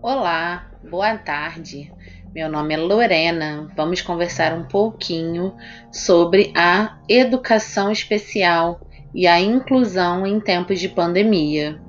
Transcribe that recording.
Olá, boa tarde. Meu nome é Lorena. Vamos conversar um pouquinho sobre a educação especial e a inclusão em tempos de pandemia.